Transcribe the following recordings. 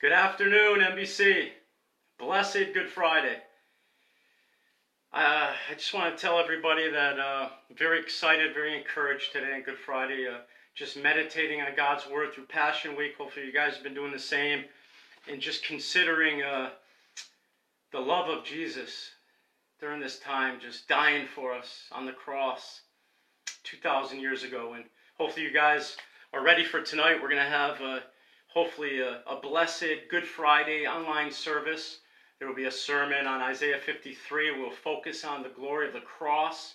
Good afternoon, MBC. Blessed Good Friday. Uh, I just want to tell everybody that uh, I'm very excited, very encouraged today on Good Friday. Uh, just meditating on God's Word through Passion Week. Hopefully, you guys have been doing the same. And just considering uh, the love of Jesus during this time, just dying for us on the cross 2,000 years ago. And hopefully, you guys are ready for tonight. We're going to have uh, hopefully a, a blessed Good Friday online service. There will be a sermon on Isaiah 53. We'll focus on the glory of the cross,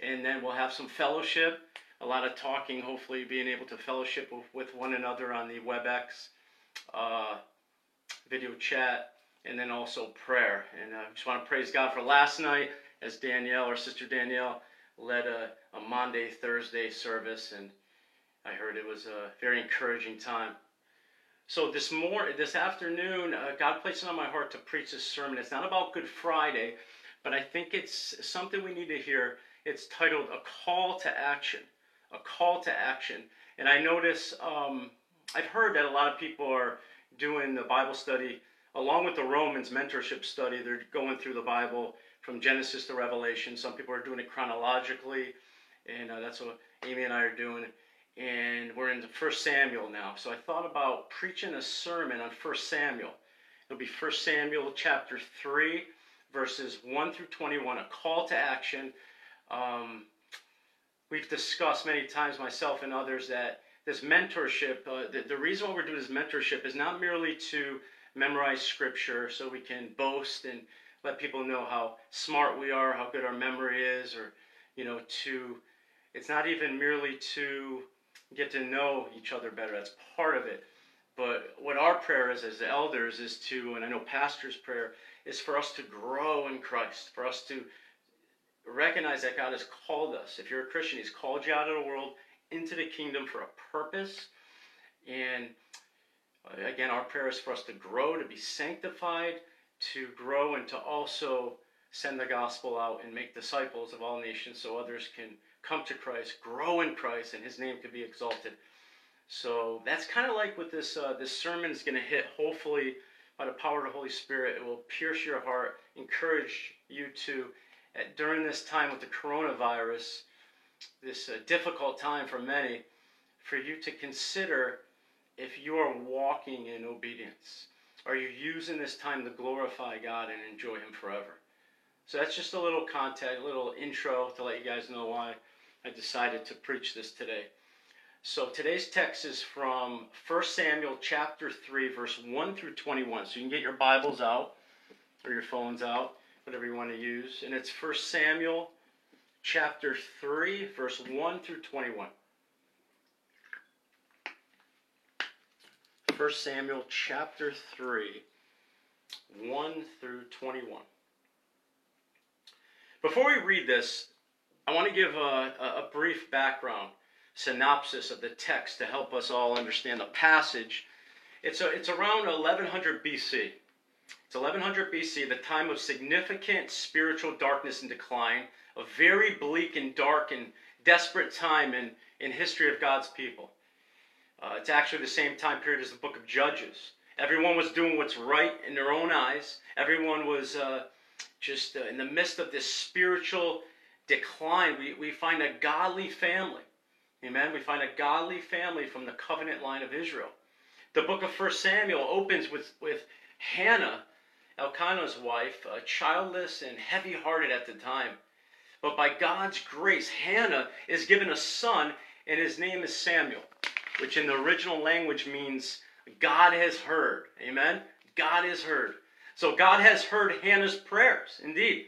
and then we'll have some fellowship, a lot of talking, hopefully being able to fellowship with one another on the WebEx uh, video chat, and then also prayer. And I just want to praise God for last night as Danielle, our sister Danielle, led a, a Maundy, Thursday service, and I heard it was a very encouraging time. So this morning, this afternoon, uh, God placed it on my heart to preach this sermon. It's not about Good Friday, but I think it's something we need to hear. It's titled "A Call to Action." A call to action. And I notice um, I've heard that a lot of people are doing the Bible study along with the Romans mentorship study. They're going through the Bible from Genesis to Revelation. Some people are doing it chronologically, and uh, that's what Amy and I are doing and we're in First Samuel now. So I thought about preaching a sermon on First Samuel. It'll be First Samuel chapter 3, verses 1 through 21, a call to action. Um, we've discussed many times, myself and others, that this mentorship, uh, the, the reason why we're doing this mentorship is not merely to memorize scripture so we can boast and let people know how smart we are, how good our memory is, or, you know, to, it's not even merely to get to know each other better. That's part of it. But what our prayer is as elders is to, and I know pastor's prayer, is for us to grow in Christ, for us to recognize that God has called us. If you're a Christian, He's called you out of the world into the kingdom for a purpose. And uh, again, our prayer is for us to grow, to be sanctified, to grow, and to also send the gospel out and make disciples of all nations so others can come to Christ, grow in Christ, and His name could be exalted. So that's kind of like what this uh, this sermon is going to hit. Hopefully, by the power of the Holy Spirit, it will pierce your heart, encourage you to, uh, during this time with the coronavirus, this uh, difficult time for many, for you to consider if you are walking in obedience. Are you using this time to glorify God and enjoy Him forever? So that's just a little context, a little intro to let you guys know why I decided to preach this today. So today's text is from 1 Samuel chapter 3, verse 1 through 21. So you can get your Bibles out or your phones out, whatever you want to use. And it's 1 Samuel chapter 3, verse 1 through 21. 1 Samuel chapter 3, 1 through 21. Before we read this, I want to give a, a, brief background synopsis of the text to help us all understand the passage. It's, a, it's around 1100 BC. It's 1100 BC, the time of significant spiritual darkness and decline, a very bleak and dark and desperate time in, in history of God's people. Uh, it's actually the same time period as the book of Judges. Everyone was doing what's right in their own eyes. Everyone was uh, just uh, in the midst of this spiritual decline, we, we find a godly family. Amen. We find a godly family from the covenant line of Israel. The book of 1 Samuel opens with, with Hannah, Elkanah's wife, uh, childless and heavy hearted at the time. But by God's grace, Hannah is given a son, and his name is Samuel, which in the original language means God has heard. Amen? God has heard. So God has heard Hannah's prayers, indeed.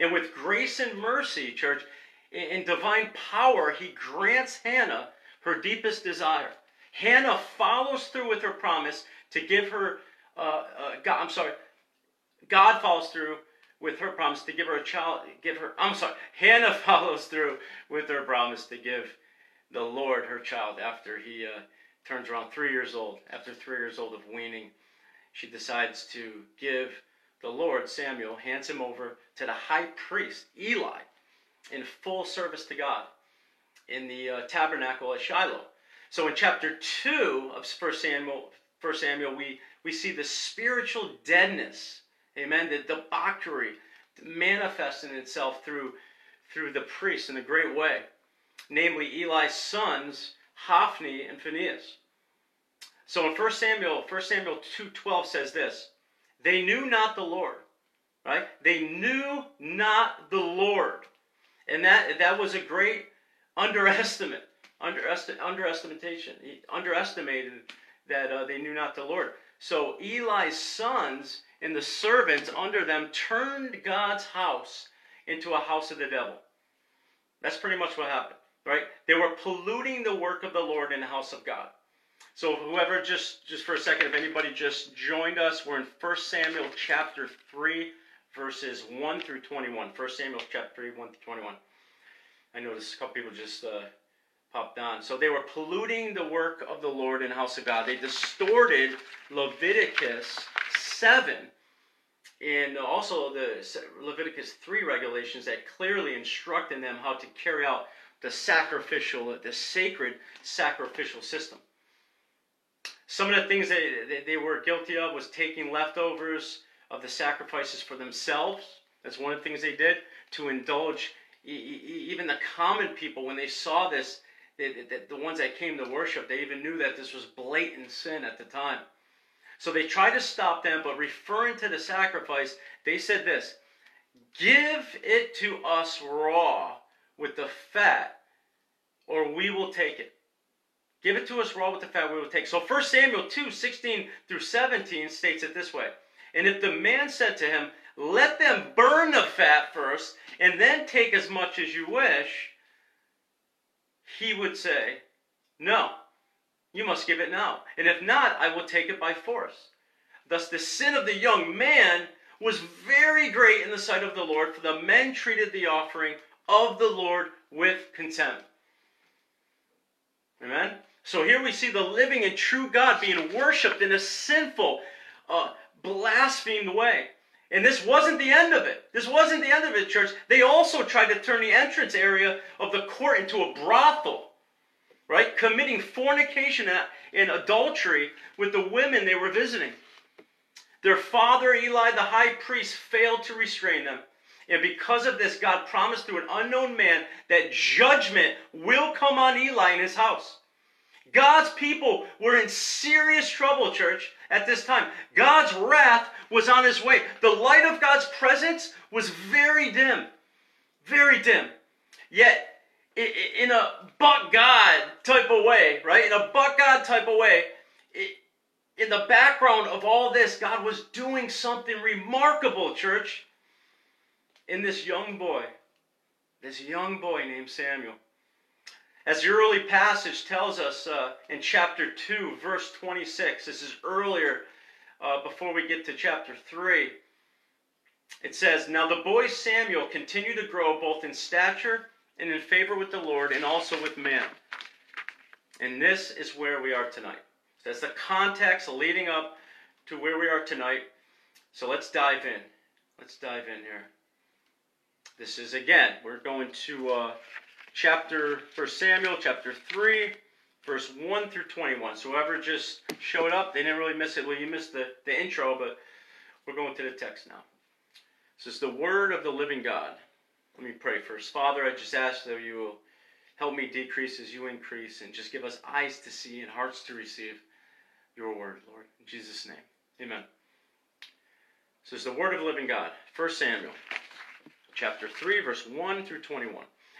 And with grace and mercy, church, in divine power, he grants Hannah her deepest desire. Hannah follows through with her promise to give her, uh, uh, God, I'm sorry, God follows through with her promise to give her a child, give her, I'm sorry, Hannah follows through with her promise to give the Lord her child after he uh, turns around three years old. After three years old of weaning, she decides to give the Lord, Samuel, hands him over to the high priest, Eli, in full service to God in the uh, tabernacle at Shiloh. So in chapter 2 of 1 Samuel 1 Samuel, we, we see the spiritual deadness, amen, the debauchery manifesting itself through, through the priests in a great way, namely Eli's sons, Hophni and Phinehas. So in 1 Samuel, 1 Samuel 2.12 says this, They knew not the Lord, right? They knew not the Lord. And that, that was a great underestimate, underestimation. Underestimated that uh, they knew not the Lord. So Eli's sons and the servants under them turned God's house into a house of the devil. That's pretty much what happened, right? They were polluting the work of the Lord in the house of God. So whoever just just for a second, if anybody just joined us, we're in 1 Samuel chapter 3, verses 1 through 21. 1 Samuel chapter 3, 1 through 21. I noticed a couple people just uh, popped on. So they were polluting the work of the Lord in the house of God. They distorted Leviticus 7 and also the Leviticus 3 regulations that clearly instructed them how to carry out the sacrificial, the sacred sacrificial system. Some of the things that they were guilty of was taking leftovers of the sacrifices for themselves. That's one of the things they did to indulge even the common people when they saw this. the ones that came to worship, they even knew that this was blatant sin at the time. So they tried to stop them, but referring to the sacrifice, they said this Give it to us raw with the fat, or we will take it. Give it to us raw with the fat, we will take. So 1 Samuel 2 16 through 17 states it this way. And if the man said to him, Let them burn the fat first, and then take as much as you wish, he would say, No, you must give it now. And if not, I will take it by force. Thus the sin of the young man was very great in the sight of the Lord, for the men treated the offering of the Lord with contempt. Amen? So here we see the living and true God being worshiped in a sinful, uh, blasphemed way. And this wasn't the end of it. This wasn't the end of it, church. They also tried to turn the entrance area of the court into a brothel, right? Committing fornication and adultery with the women they were visiting. Their father, Eli, the high priest, failed to restrain them. And because of this, God promised through an unknown man that judgment will come on Eli and his house. God's people were in serious trouble, church, at this time. God's wrath was on his way. The light of God's presence was very dim. Very dim. Yet, in a but God type of way, right? In a but God type of way, in the background of all this, God was doing something remarkable, church, in this young boy. This young boy named Samuel. As the early passage tells us uh, in chapter 2, verse 26, this is earlier uh, before we get to chapter 3. It says, Now the boy Samuel continued to grow both in stature and in favor with the Lord and also with man. And this is where we are tonight. That's the context leading up to where we are tonight. So let's dive in. Let's dive in here. This is again, we're going to uh, chapter, 1 Samuel, chapter 3, verse 1 through 21. So whoever just showed up, they didn't really miss it. Well, you missed the, the intro, but we're going to the text now. This is the word of the living God. Let me pray first. Father, I just ask that you will help me decrease as you increase and just give us eyes to see and hearts to receive your word, Lord. In Jesus' name. Amen. So it's the word of the living God. 1 Samuel chapter 3, verse 1 through 21.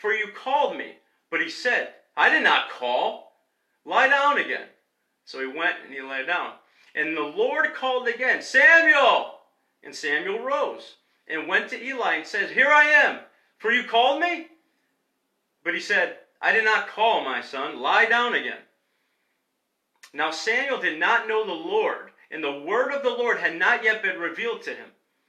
for you called me. But he said, I did not call. Lie down again. So he went and he lay down. And the Lord called again, Samuel! And Samuel rose and went to Eli and said, Here I am, for you called me? But he said, I did not call, my son. Lie down again. Now Samuel did not know the Lord, and the word of the Lord had not yet been revealed to him.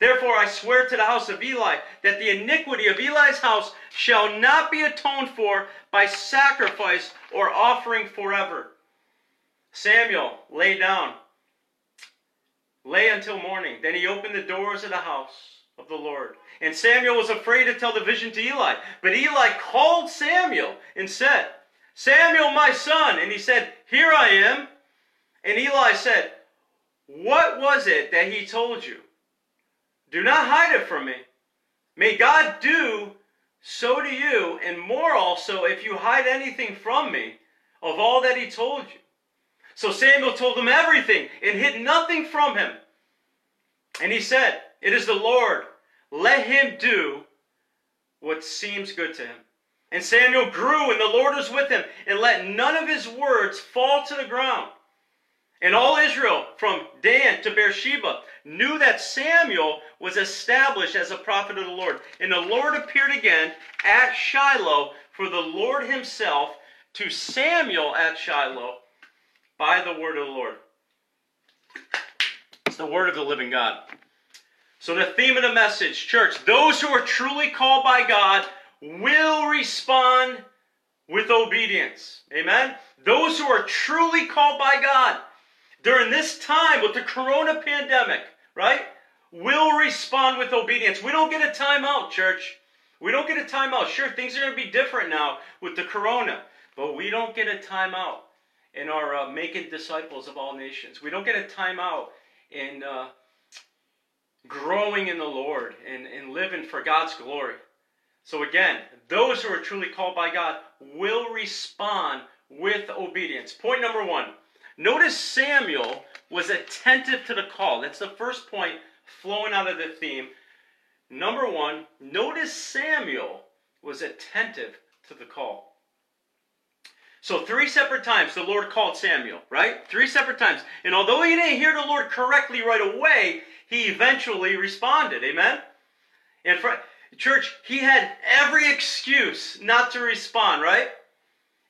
Therefore I swear to the house of Eli that the iniquity of Eli's house shall not be atoned for by sacrifice or offering forever. Samuel lay down, lay until morning. Then he opened the doors of the house of the Lord. And Samuel was afraid to tell the vision to Eli. But Eli called Samuel and said, Samuel, my son. And he said, Here I am. And Eli said, What was it that he told you? Do not hide it from me. May God do so to you, and more also, if you hide anything from me of all that he told you. So Samuel told him everything and hid nothing from him. And he said, It is the Lord. Let him do what seems good to him. And Samuel grew, and the Lord was with him, and let none of his words fall to the ground. And all Israel, from Dan to Beersheba, knew that Samuel was established as a prophet of the Lord. And the Lord appeared again at Shiloh for the Lord himself to Samuel at Shiloh by the word of the Lord. It's the word of the living God. So, the theme of the message, church, those who are truly called by God will respond with obedience. Amen? Those who are truly called by God during this time with the corona pandemic, right, we'll respond with obedience. We don't get a timeout, church. We don't get a timeout. Sure, things are going to be different now with the corona, but we don't get a timeout in our uh, making disciples of all nations. We don't get a timeout in uh, growing in the Lord and, and living for God's glory. So, again, those who are truly called by God will respond with obedience. Point number one Notice Samuel was attentive to the call. That's the first point flowing out of the theme. Number one, notice Samuel was attentive to the call. So, three separate times the Lord called Samuel, right? Three separate times. And although he didn't hear the Lord correctly right away, he eventually responded. Amen? And for, church, he had every excuse not to respond, right?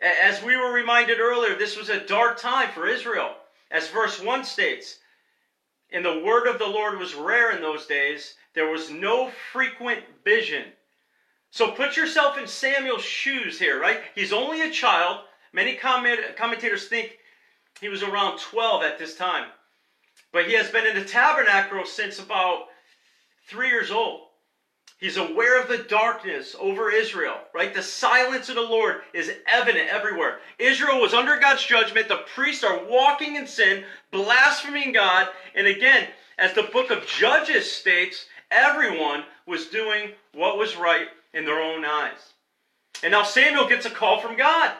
As we were reminded earlier, this was a dark time for Israel. As verse 1 states, and the word of the Lord was rare in those days, there was no frequent vision. So put yourself in Samuel's shoes here, right? He's only a child. Many commentators think he was around 12 at this time. But he has been in the tabernacle since about three years old. He's aware of the darkness over Israel, right? The silence of the Lord is evident everywhere. Israel was under God's judgment. The priests are walking in sin, blaspheming God. And again, as the book of Judges states, everyone was doing what was right in their own eyes. And now Samuel gets a call from God.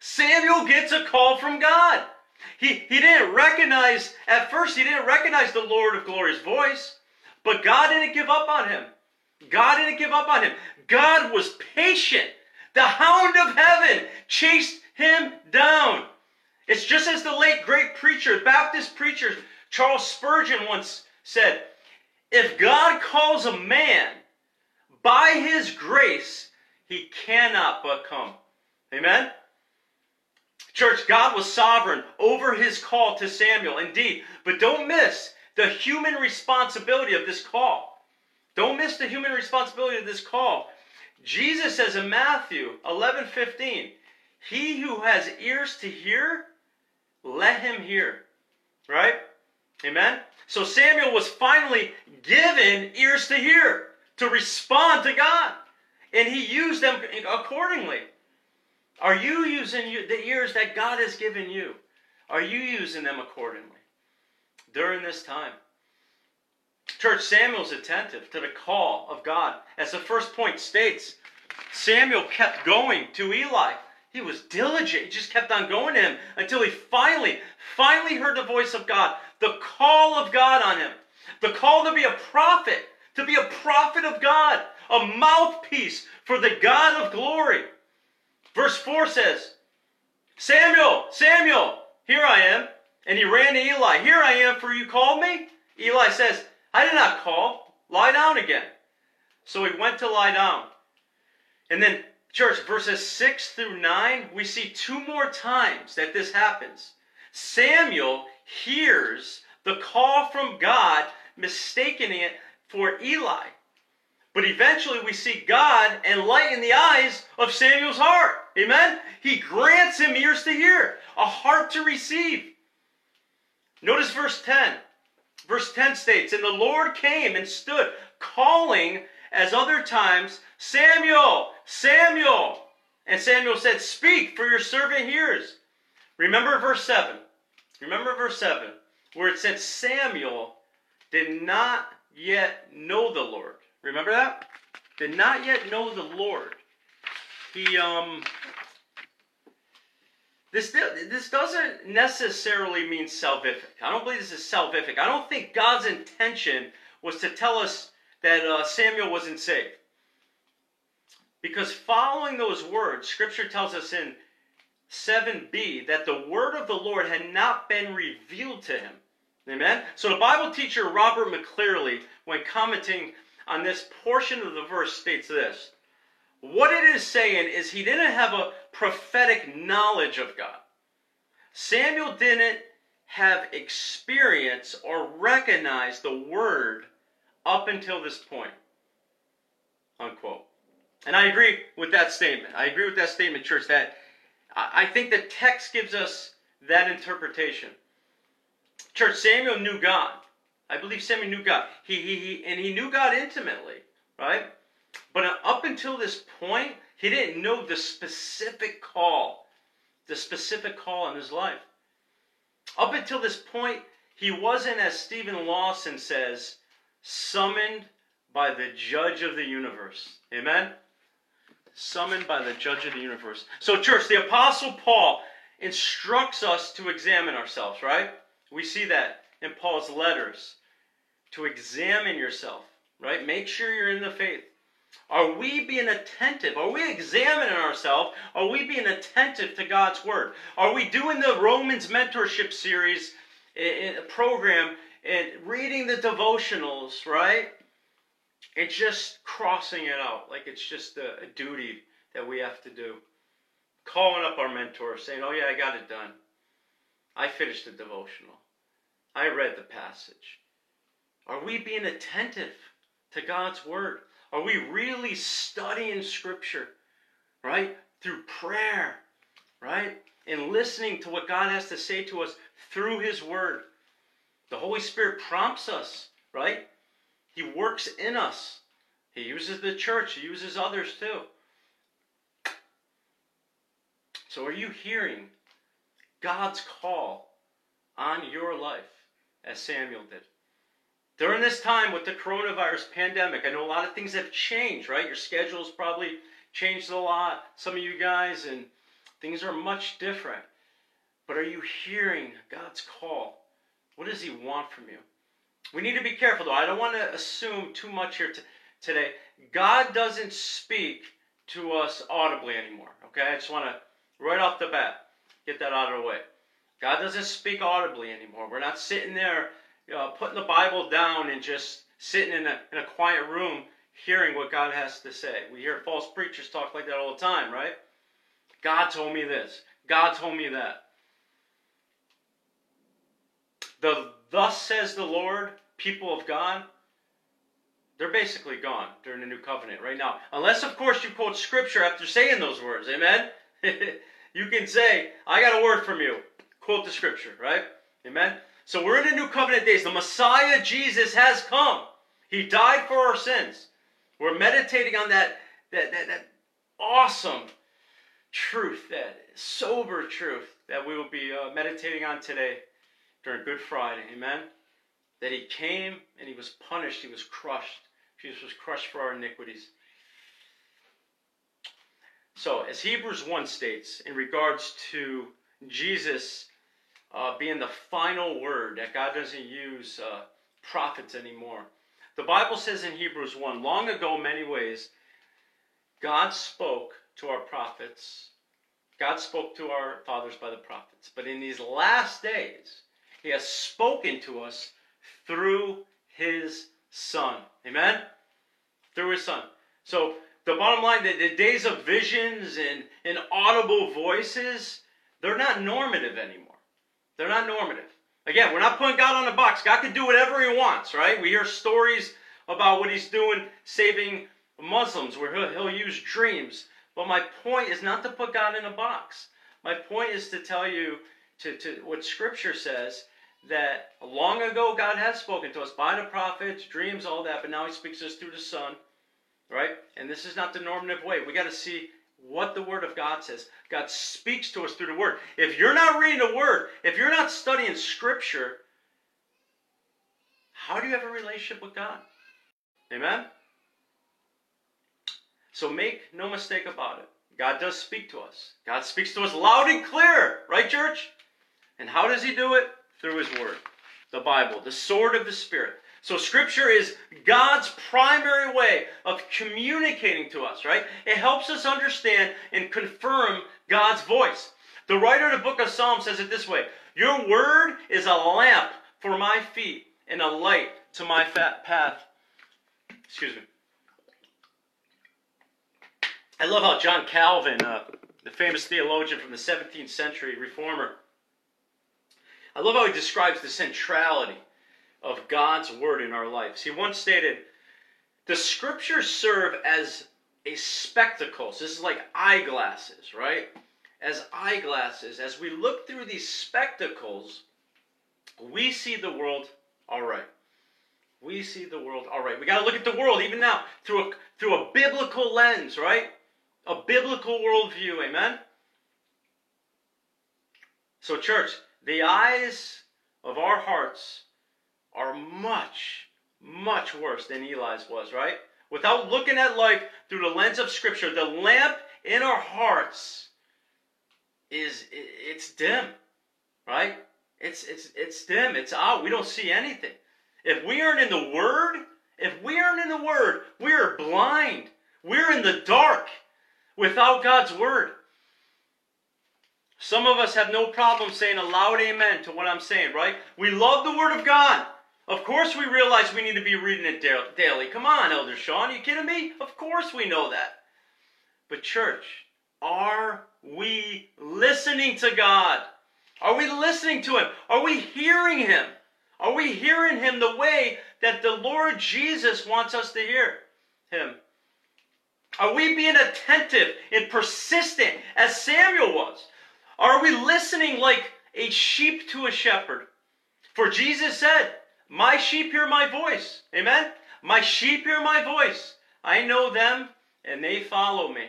Samuel gets a call from God. He, he didn't recognize, at first, he didn't recognize the Lord of glory's voice, but God didn't give up on him. God didn't give up on him. God was patient. The hound of heaven chased him down. It's just as the late great preacher, Baptist preacher Charles Spurgeon once said If God calls a man by his grace, he cannot but come. Amen? Church, God was sovereign over his call to Samuel, indeed. But don't miss the human responsibility of this call. Don't miss the human responsibility of this call. Jesus says in Matthew 11 15, He who has ears to hear, let him hear. Right? Amen? So Samuel was finally given ears to hear, to respond to God. And he used them accordingly. Are you using the ears that God has given you? Are you using them accordingly during this time? Church, Samuel's attentive to the call of God. As the first point states, Samuel kept going to Eli. He was diligent. He just kept on going to him until he finally, finally heard the voice of God, the call of God on him, the call to be a prophet, to be a prophet of God, a mouthpiece for the God of glory. Verse 4 says, Samuel, Samuel, here I am. And he ran to Eli. Here I am, for you called me? Eli says, I did not call. Lie down again. So he went to lie down. And then, church, verses 6 through 9, we see two more times that this happens. Samuel hears the call from God, mistaking it for Eli. But eventually we see God enlighten the eyes of Samuel's heart. Amen? He grants him ears to hear, a heart to receive. Notice verse 10. Verse 10 states, And the Lord came and stood, calling as other times, Samuel, Samuel. And Samuel said, Speak, for your servant hears. Remember verse 7. Remember verse 7, where it said Samuel did not yet know the Lord. Remember that? Did not yet know the Lord. He um this, this doesn't necessarily mean salvific. I don't believe this is salvific. I don't think God's intention was to tell us that uh, Samuel wasn't saved. Because following those words, Scripture tells us in 7b that the word of the Lord had not been revealed to him. Amen? So the Bible teacher Robert McClierley, when commenting on this portion of the verse, states this what it is saying is he didn't have a prophetic knowledge of God. Samuel didn't have experience or recognize the word up until this point. Unquote. And I agree with that statement. I agree with that statement, church, that I think the text gives us that interpretation. Church, Samuel knew God. I believe Samuel knew God. He, he, he, and he knew God intimately, right? But up until this point, he didn't know the specific call, the specific call in his life. Up until this point, he wasn't, as Steven Lawson says, summoned by the judge of the universe. Amen? Summoned by the judge of the universe. So, church, the Apostle Paul instructs us to examine ourselves, right? We see that in Paul's letters. To examine yourself, right? Make sure you're in the faith. Are we being attentive? Are we examining ourselves? Are we being attentive to God's Word? Are we doing the Romans mentorship series in a program and reading the devotionals, right? And just crossing it out like it's just a, a duty that we have to do. Calling up our mentor, saying, Oh, yeah, I got it done. I finished the devotional. I read the passage. Are we being attentive to God's Word? Are we really studying Scripture, right? Through prayer, right? And listening to what God has to say to us through His Word. The Holy Spirit prompts us, right? He works in us. He uses the church, He uses others too. So, are you hearing God's call on your life as Samuel did? During this time with the coronavirus pandemic, I know a lot of things have changed, right? Your schedule's probably changed a lot, some of you guys, and things are much different. But are you hearing God's call? What does He want from you? We need to be careful, though. I don't want to assume too much here today. God doesn't speak to us audibly anymore, okay? I just want to, right off the bat, get that out of the way. God doesn't speak audibly anymore. We're not sitting there putting the Bible down and just sitting in a, in a quiet room hearing what God has to say. We hear false preachers talk like that all the time, right? God told me this. God told me that. The thus says the Lord, people of God, they're basically gone during the new covenant right now. Unless, of course, you quote scripture after saying those words. Amen? you can say, I got a word from you. Quote the scripture, right? Amen? So we're in the new covenant days. The Messiah Jesus has come. He died for our sins. We're meditating on that, that, that, that awesome truth, that sober truth that we will be uh, meditating on today during Good Friday. Amen? That he came and he was punished, he was crushed. Jesus was crushed for our iniquities. So, as Hebrews 1 states, in regards to Jesus uh, being the final word, that God doesn't use uh, prophets anymore. The Bible says in Hebrews 1 long ago, many ways, God spoke to our prophets. God spoke to our fathers by the prophets. But in these last days, He has spoken to us through His Son. Amen? Through His Son. So, the bottom line, the, the days of visions and, and audible voices, they're not normative anymore. They're not normative. Again, we're not putting God on a box. God can do whatever He wants, right? We hear stories about what He's doing saving Muslims where He'll, he'll use dreams. But my point is not to put God in a box. My point is to tell you to, to what Scripture says that long ago God has spoken to us by the prophets, dreams, all that, but now He speaks to us through the Son, right? And this is not the normative way. We got to see what the Word of God says. God speaks to us through the Word. If you're not reading the Word, if you're not studying Scripture, how do you have a relationship with God? Amen? So make no mistake about it. God does speak to us. God speaks to us loud and clear, right, church? And how does He do it? Through His Word, the Bible, the sword of the Spirit. So Scripture is God's primary way of communicating to us, right? It helps us understand and confirm God's voice. The writer of the book of Psalms says it this way Your word is a lamp for my feet and a light to my path. Excuse me. I love how John Calvin, uh, the famous theologian from the 17th century, reformer, I love how he describes the centrality of God's word in our lives. He once stated, The scriptures serve as a spectacle. So this is like eyeglasses, right? As eyeglasses, as we look through these spectacles, we see the world all right. We see the world all right. We got to look at the world even now through a, through a biblical lens, right? a biblical worldview. Amen? So, church, the eyes of our hearts are much, much worse than Eli's was, right? Without looking at life through the lens of Scripture, the lamp in our hearts is it's dim, right? It's it's it's dim. It's out. We don't see anything. If we aren't in the Word, if we aren't in the Word, we are blind. We're in the dark without God's word. Some of us have no problem saying a loud amen to what I'm saying, right? We love the word of God. Of course, we realize we need to be reading it daily. Come on, Elder Sean, are you kidding me? Of course, we know that. But, church, are we listening to God? Are we listening to Him? Are we hearing Him? Are we hearing Him the way that the Lord Jesus wants us to hear Him? Are we being attentive and persistent as Samuel was? Are we listening like a sheep to a shepherd? For Jesus said, My sheep hear my voice. Amen? My sheep hear my voice. I know them and they follow me.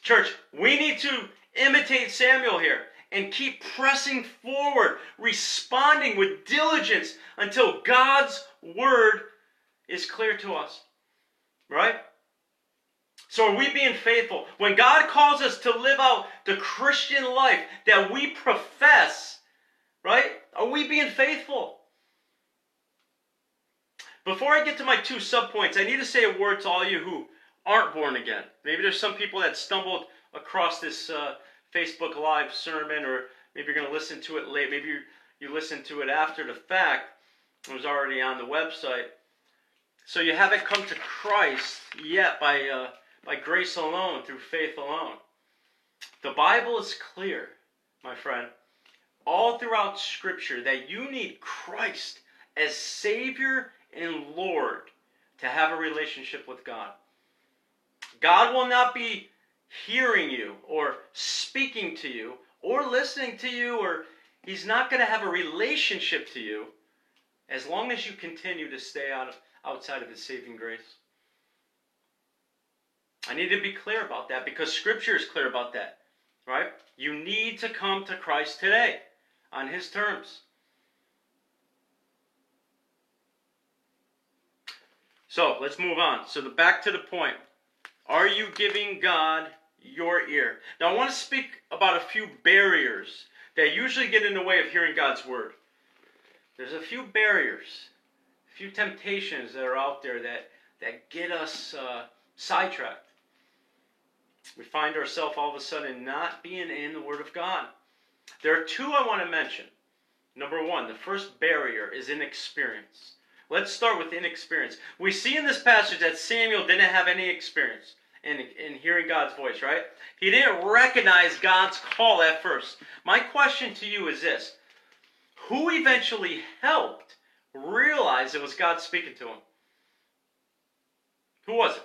Church, we need to imitate Samuel here and keep pressing forward, responding with diligence until God's word is clear to us. Right? So are we being faithful? When God calls us to live out the Christian life that we profess, right? Are we being faithful? Before I get to my two subpoints, I need to say a word to all you who aren't born again. Maybe there's some people that stumbled across this uh, Facebook Live sermon, or maybe you're going to listen to it late. Maybe you, you listened to it after the fact. It was already on the website. So you haven't come to Christ yet by, uh, by grace alone, through faith alone. The Bible is clear, my friend, all throughout Scripture that you need Christ as Savior and Lord to have a relationship with God. God will not be hearing you or speaking to you or listening to you or He's not going to have a relationship to you as long as you continue to stay out outside of his saving grace. I need to be clear about that because scripture is clear about that. Right? You need to come to Christ today on his terms. So let's move on. So the back to the point. Are you giving God your ear? Now I want to speak about a few barriers that usually get in the way of hearing God's word. There's a few barriers, a few temptations that are out there that, that get us uh, sidetracked. We find ourselves all of a sudden not being in the Word of God. There are two I want to mention. Number one, the first barrier is inexperience. Let's start with inexperience. We see in this passage that Samuel didn't have any experience in, in hearing God's voice, right? He didn't recognize God's call at first. My question to you is this Who eventually helped realize it was God speaking to him? Who was it?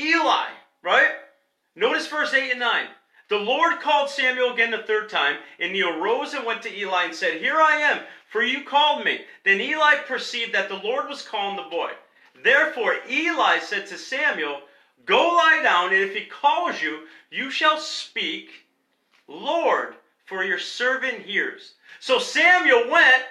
Eli, right? Notice verse 8 and 9. The Lord called Samuel again the third time, and he arose and went to Eli and said, Here I am, for you called me. Then Eli perceived that the Lord was calling the boy. Therefore Eli said to Samuel, Go lie down, and if he calls you, you shall speak, Lord, for your servant hears. So Samuel went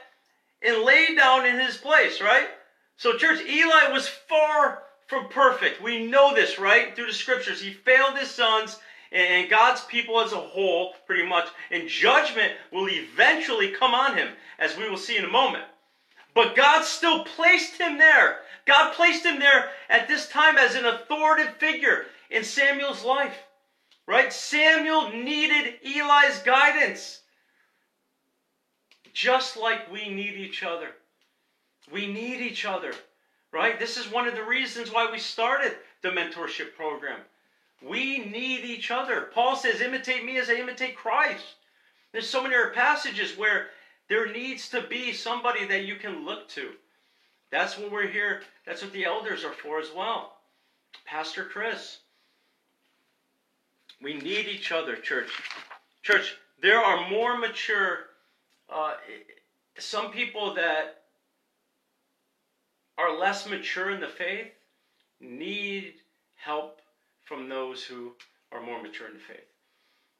and laid down in his place, right? So, church, Eli was far from perfect. We know this, right? Through the scriptures. He failed his sons and God's people as a whole, pretty much, and judgment will eventually come on him, as we will see in a moment. But God still placed him there. God placed him there at this time as an authoritative figure in Samuel's life. Right? Samuel needed Eli's guidance. Just like we need each other. We need each other. Right? This is one of the reasons why we started the mentorship program. We need each other. Paul says, imitate me as I imitate Christ. There's so many passages where there needs to be somebody that you can look to. That's what we're here. That's what the elders are for as well. Pastor Chris. We need each other, church. Church, there are more mature, uh, some people that are less mature in the faith need help from those who are more mature in the faith.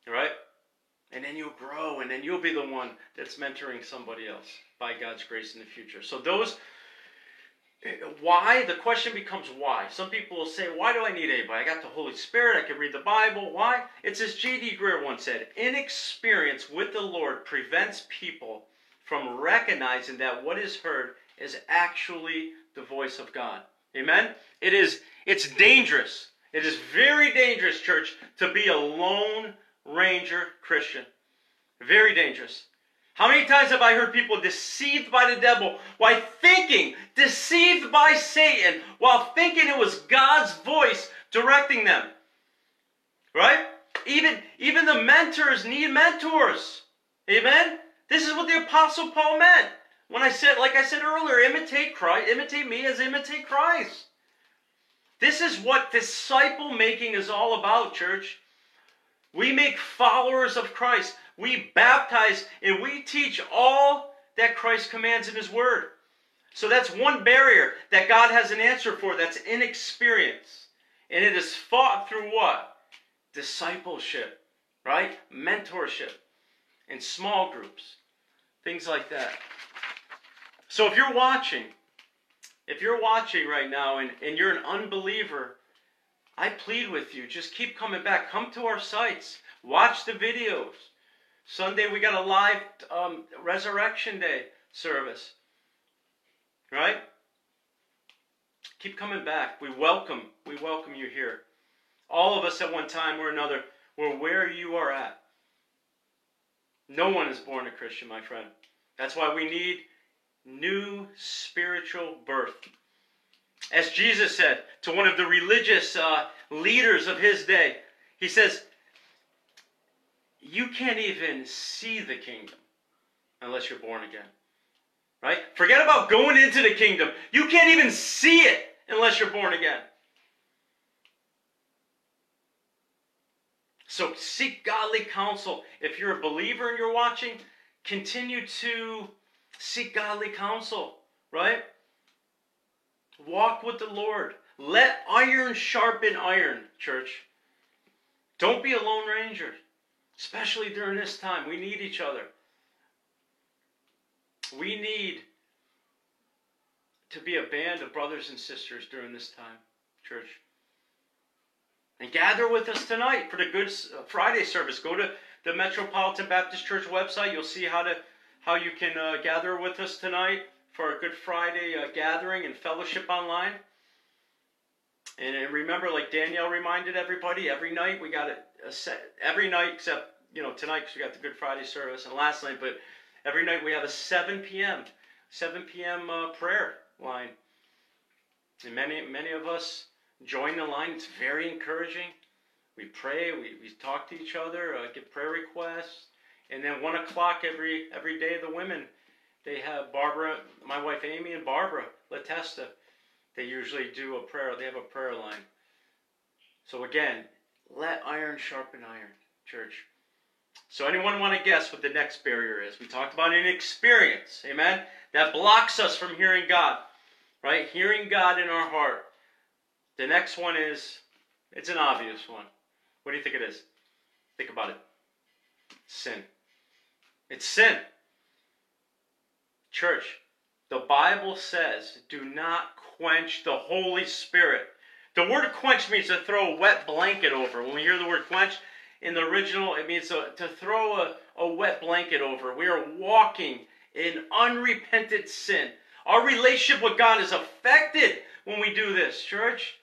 All right? And then you'll grow, and then you'll be the one that's mentoring somebody else by God's grace in the future. So, those, why? The question becomes why. Some people will say, Why do I need anybody? I got the Holy Spirit, I can read the Bible. Why? It's as J.D. Greear once said inexperience with the Lord prevents people from recognizing that what is heard is actually the voice of God. Amen? It is, it's dangerous it is very dangerous, church, to be a lone ranger Christian. Very dangerous. How many times have I heard people deceived by the devil while thinking, deceived by Satan, while thinking it was God's voice directing them? Right? Even, even the mentors need mentors. Amen? This is what the Apostle Paul meant. When I said, like I said earlier, imitate Christ, imitate me as imitate Christ. This is what disciple making is all about, church. We make followers of Christ. We baptize and we teach all that Christ commands in His Word. So that's one barrier that God has an answer for. That's inexperience. And it is fought through what? Discipleship, right? Mentorship in small groups, things like that. So if you're watching if you're watching right now and, and you're an unbeliever, I plead with you, just keep coming back. Come to our sites. Watch the videos. Sunday we got a live um, Resurrection Day service. Right? Keep coming back. We welcome, we welcome you here. All of us at one time or another were where you are at. No one is born a Christian, my friend. That's why we need new spiritual birth. As Jesus said to one of the religious uh, leaders of his day, he says, You can't even see the kingdom unless you're born again. Right? Forget about going into the kingdom. You can't even see it unless you're born again. So seek godly counsel. If you're a believer and you're watching, continue to seek godly counsel, right? Walk with the Lord. Let iron sharpen iron, church. Don't be a lone ranger, especially during this time. We need each other. We need to be a band of brothers and sisters during this time, church. And gather with us tonight for the Good uh, Friday service. Go to the Metropolitan Baptist Church website. You'll see how to how you can uh, gather with us tonight for a Good Friday uh, gathering and fellowship online. And remember, like Danielle reminded everybody, every night we got a, a set. Every night except you know tonight because we got the Good Friday service and last night, but every night we have a 7 p.m. 7 p.m. Uh, prayer line. And many many of us join the line. It's very encouraging. We pray. We, we talk to each other. Uh, get prayer requests. And then one o'clock every every day, the women they have Barbara, my wife Amy, and Barbara Latesta they usually do a prayer. They have a prayer line. So again, let iron sharpen iron, church. So anyone want to guess what the next barrier is? We talked about inexperience, amen? That blocks us from hearing God, right? Hearing God in our heart. The next one is, it's an obvious one. What do you think it is? Think about it. Sin. It's sin. Church, the Bible says, do not quench the Holy Spirit. The word quench means to throw a wet blanket over. When we hear the word quench, in the original, it means to, to throw a, a wet blanket over. We are walking in unrepented sin. Our relationship with God is affected when we do this, church.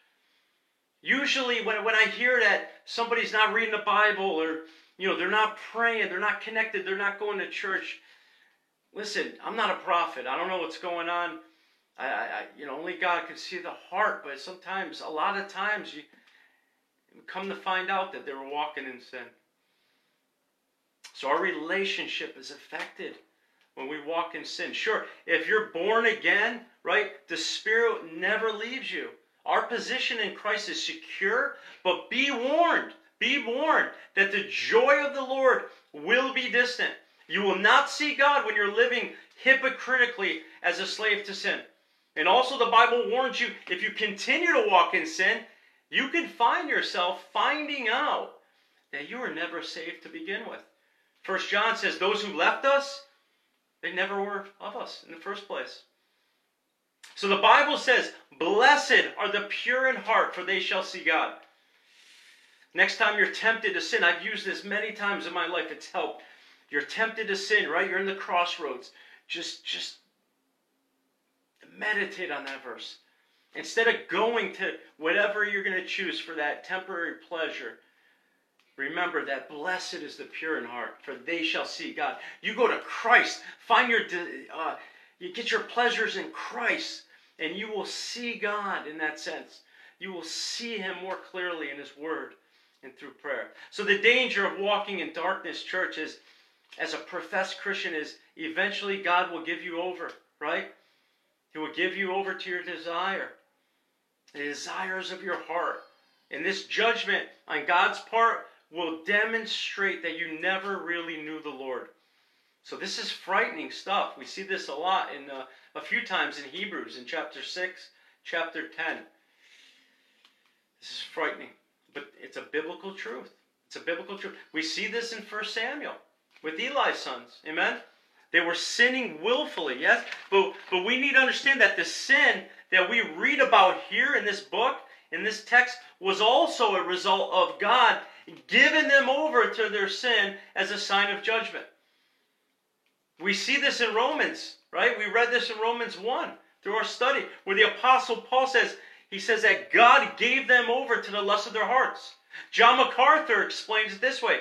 Usually, when, when I hear that somebody's not reading the Bible or you know they're not praying, they're not connected, they're not going to church, Listen, I'm not a prophet. I don't know what's going on. I, I, you know, only God can see the heart. But sometimes, a lot of times, you come to find out that they were walking in sin. So our relationship is affected when we walk in sin. Sure, if you're born again, right, the Spirit never leaves you. Our position in Christ is secure, but be warned, be warned that the joy of the Lord will be distant. You will not see God when you're living hypocritically as a slave to sin. And also, the Bible warns you if you continue to walk in sin, you can find yourself finding out that you were never saved to begin with. First John says, Those who left us, they never were of us in the first place. So the Bible says, Blessed are the pure in heart, for they shall see God. Next time you're tempted to sin, I've used this many times in my life, it's helped. You're tempted to sin, right? You're in the crossroads. Just, just meditate on that verse. Instead of going to whatever you're going to choose for that temporary pleasure, remember that blessed is the pure in heart, for they shall see God. You go to Christ, find your, uh, you get your pleasures in Christ, and you will see God in that sense. You will see Him more clearly in His Word and through prayer. So the danger of walking in darkness, church, is as a professed Christian is eventually God will give you over, right? He will give you over to your desire, the desires of your heart. And this judgment on God's part will demonstrate that you never really knew the Lord. So this is frightening stuff. We see this a lot in uh, a few times in Hebrews in chapter 6, chapter 10. This is frightening, but it's a biblical truth. It's a biblical truth. We see this in 1 Samuel with Eli's sons. Amen? They were sinning willfully, yes? But, but we need to understand that the sin that we read about here in this book, in this text, was also a result of God giving them over to their sin as a sign of judgment. We see this in Romans, right? We read this in Romans 1 through our study, where the Apostle Paul says, he says that God gave them over to the lust of their hearts. John MacArthur explains it this way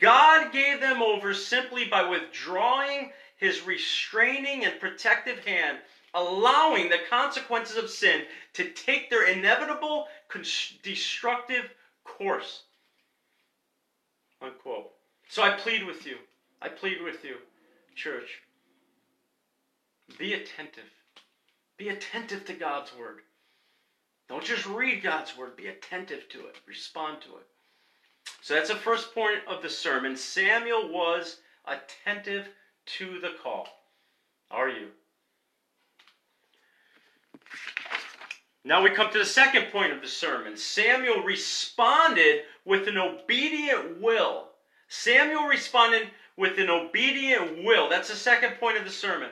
God gave them over simply by withdrawing his restraining and protective hand, allowing the consequences of sin to take their inevitable destructive course. Unquote. So I plead with you. I plead with you, church. Be attentive. Be attentive to God's word. Don't just read God's word, be attentive to it, respond to it. So that's the first point of the sermon. Samuel was attentive to the call. Are you? Now we come to the second point of the sermon. Samuel responded with an obedient will. Samuel responded with an obedient will. That's the second point of the sermon.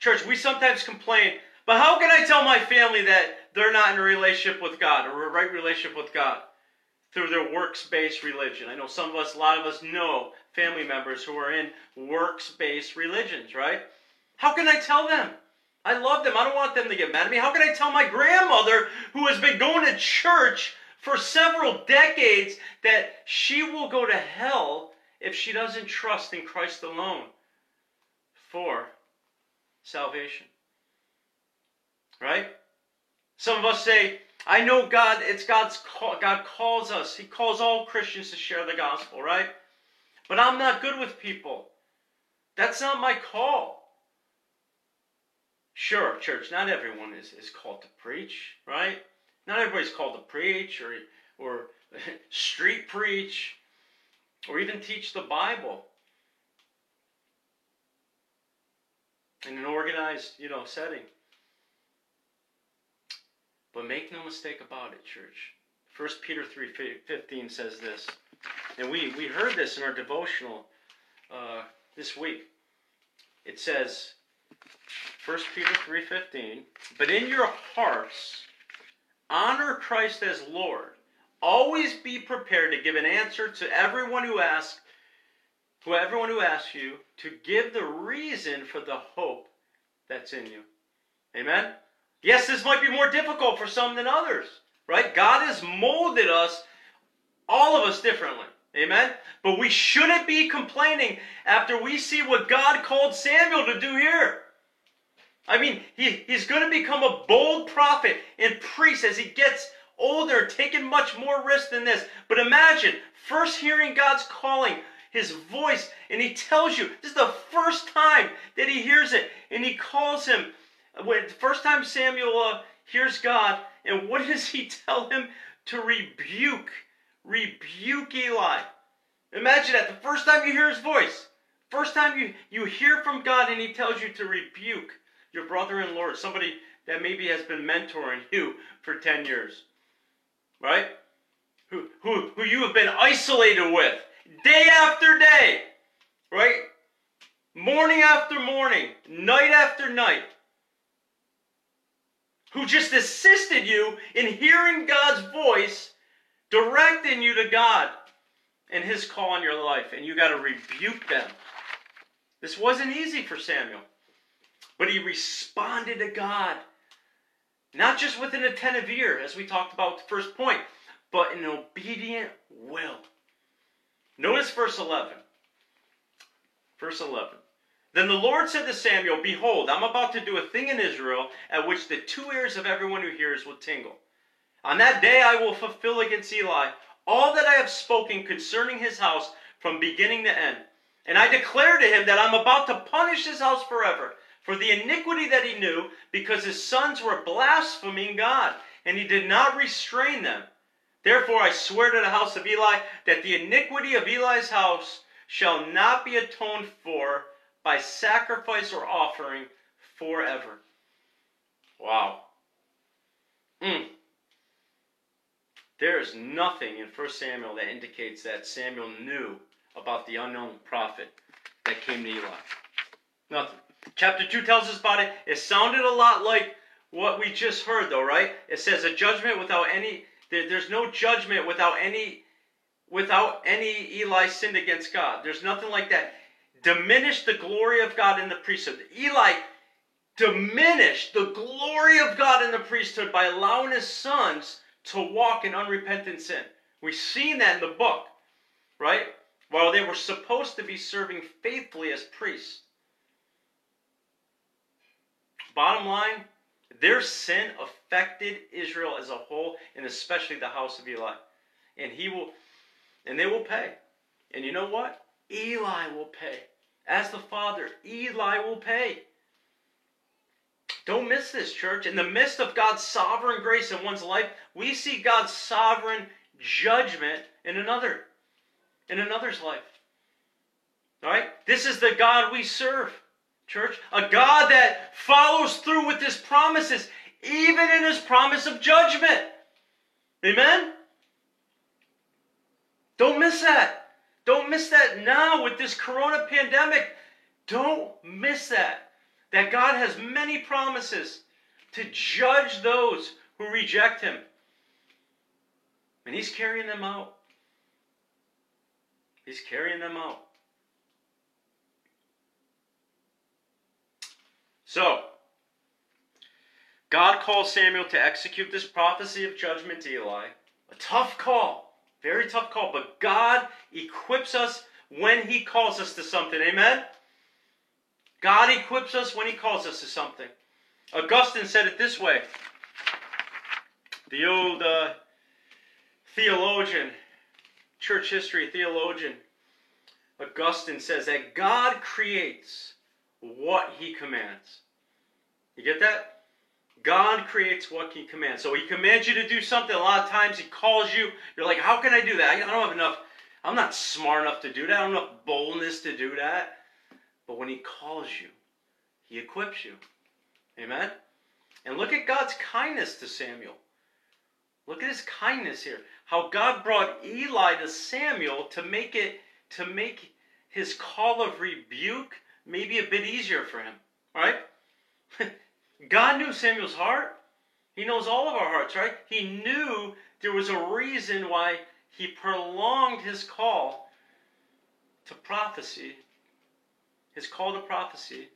Church, we sometimes complain, but how can I tell my family that they're not in a relationship with God or a right relationship with God? Through their works based religion. I know some of us, a lot of us know family members who are in works based religions, right? How can I tell them? I love them. I don't want them to get mad at me. How can I tell my grandmother, who has been going to church for several decades, that she will go to hell if she doesn't trust in Christ alone for salvation? Right? Some of us say, I know God, it's God's call, God calls us. He calls all Christians to share the gospel, right? But I'm not good with people. That's not my call. Sure, church, not everyone is, is called to preach, right? Not everybody's called to preach or, or street preach or even teach the Bible in an organized, you know, setting. But make no mistake about it, church. 1 Peter 3.15 says this. And we, we heard this in our devotional uh, this week. It says, 1 Peter 3:15, "But in your hearts honor Christ as Lord. Always be prepared to give an answer to everyone who asks, who everyone who asks you, to give the reason for the hope that's in you." Amen. Yes, this might be more difficult for some than others, right? God has molded us all of us differently. Amen? But we shouldn't be complaining after we see what God called Samuel to do here. I mean, he, he's going to become a bold prophet and priest as he gets older, taking much more risk than this. But imagine first hearing God's calling, his voice, and he tells you this is the first time that he hears it, and he calls him. When first time Samuel uh, hears God, and what does he tell him to rebuke? Rebuke Eli. Imagine that the first time you hear his voice, first time you, you hear from God, and he tells you to rebuke your brother in Lord, somebody that maybe has been mentoring you for 10 years, right? Who, who, who you have been isolated with day after day, right? Morning after morning, night after night, who just assisted you in hearing God's voice, directing you to God and His call on your life, and you got to rebuke them. This wasn't easy for Samuel. But he responded to God. Not just with an attentive ear, as we talked about the first point, but an obedient will. Notice verse 11. Verse 11. Then the Lord said to Samuel, Behold, I'm about to do a thing in Israel at which the two ears of everyone who hears will tingle. On that day I will fulfill against Eli all that I have spoken concerning his house from beginning to end. And I declare to him that I'm about to punish his house forever for the iniquity that he knew, because his sons were blaspheming God, and he did not restrain them. Therefore I swear to the house of Eli that the iniquity of Eli's house shall not be atoned for by sacrifice or offering forever. Wow. Mm. There is nothing in 1 Samuel that indicates that Samuel knew about the unknown prophet that came to Eli. Nothing. Chapter 2 tells us about it. It sounded a lot like what we just heard, though, right? It says a judgment without any, there, there's no judgment without any, without any Eli sinned against God. There's nothing like that. Diminish the glory of God in the priesthood. Eli diminished the glory of God in the priesthood by allowing his sons to walk in unrepentant sin. We've seen that in the book, right? While they were supposed to be serving faithfully as priests. Bottom line, their sin affected Israel as a whole, and especially the house of Eli. And he will, and they will pay. And you know what? Eli will pay. As the father, Eli will pay. Don't miss this, church. In the midst of God's sovereign grace in one's life, we see God's sovereign judgment in another, in another's life. All right? This is the God we serve, church. A God that follows through with his promises, even in his promise of judgment. Amen? Don't miss that. Don't miss that now with this corona pandemic. Don't miss that. That God has many promises to judge those who reject him. And he's carrying them out. He's carrying them out. So, God calls Samuel to execute this prophecy of judgment to Eli. A tough call. Very tough call. But God equips us when He calls us to something. Amen? God equips us when He calls us to something. Augustine said it this way. The old uh, theologian, church history theologian, Augustine says that God creates what he commands. You get that? God creates what he commands. So he commands you to do something. A lot of times he calls you. You're like, how can I do that? I don't have enough. I'm not smart enough to do that. I don't have boldness to do that. But when he calls you, he equips you. Amen? And look at God's kindness to Samuel. Look at his kindness here. How God brought Eli to Samuel to make it to make his call of rebuke maybe a bit easier for him. Right? God knew Samuel's heart. He knows all of our hearts, right? He knew there was a reason why he prolonged his call to prophecy, his call to prophecy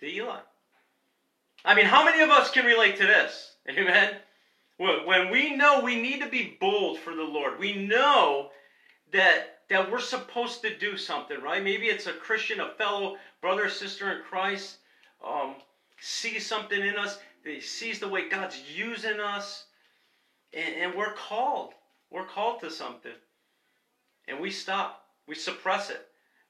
to Eli. I mean, how many of us can relate to this? Amen? When we know we need to be bold for the Lord, we know that, that we're supposed to do something, right? Maybe it's a Christian, a fellow brother sister in Christ, um, sees something in us, he sees the way God's using us, and, and we're called. We're called to something. And we stop. We suppress it.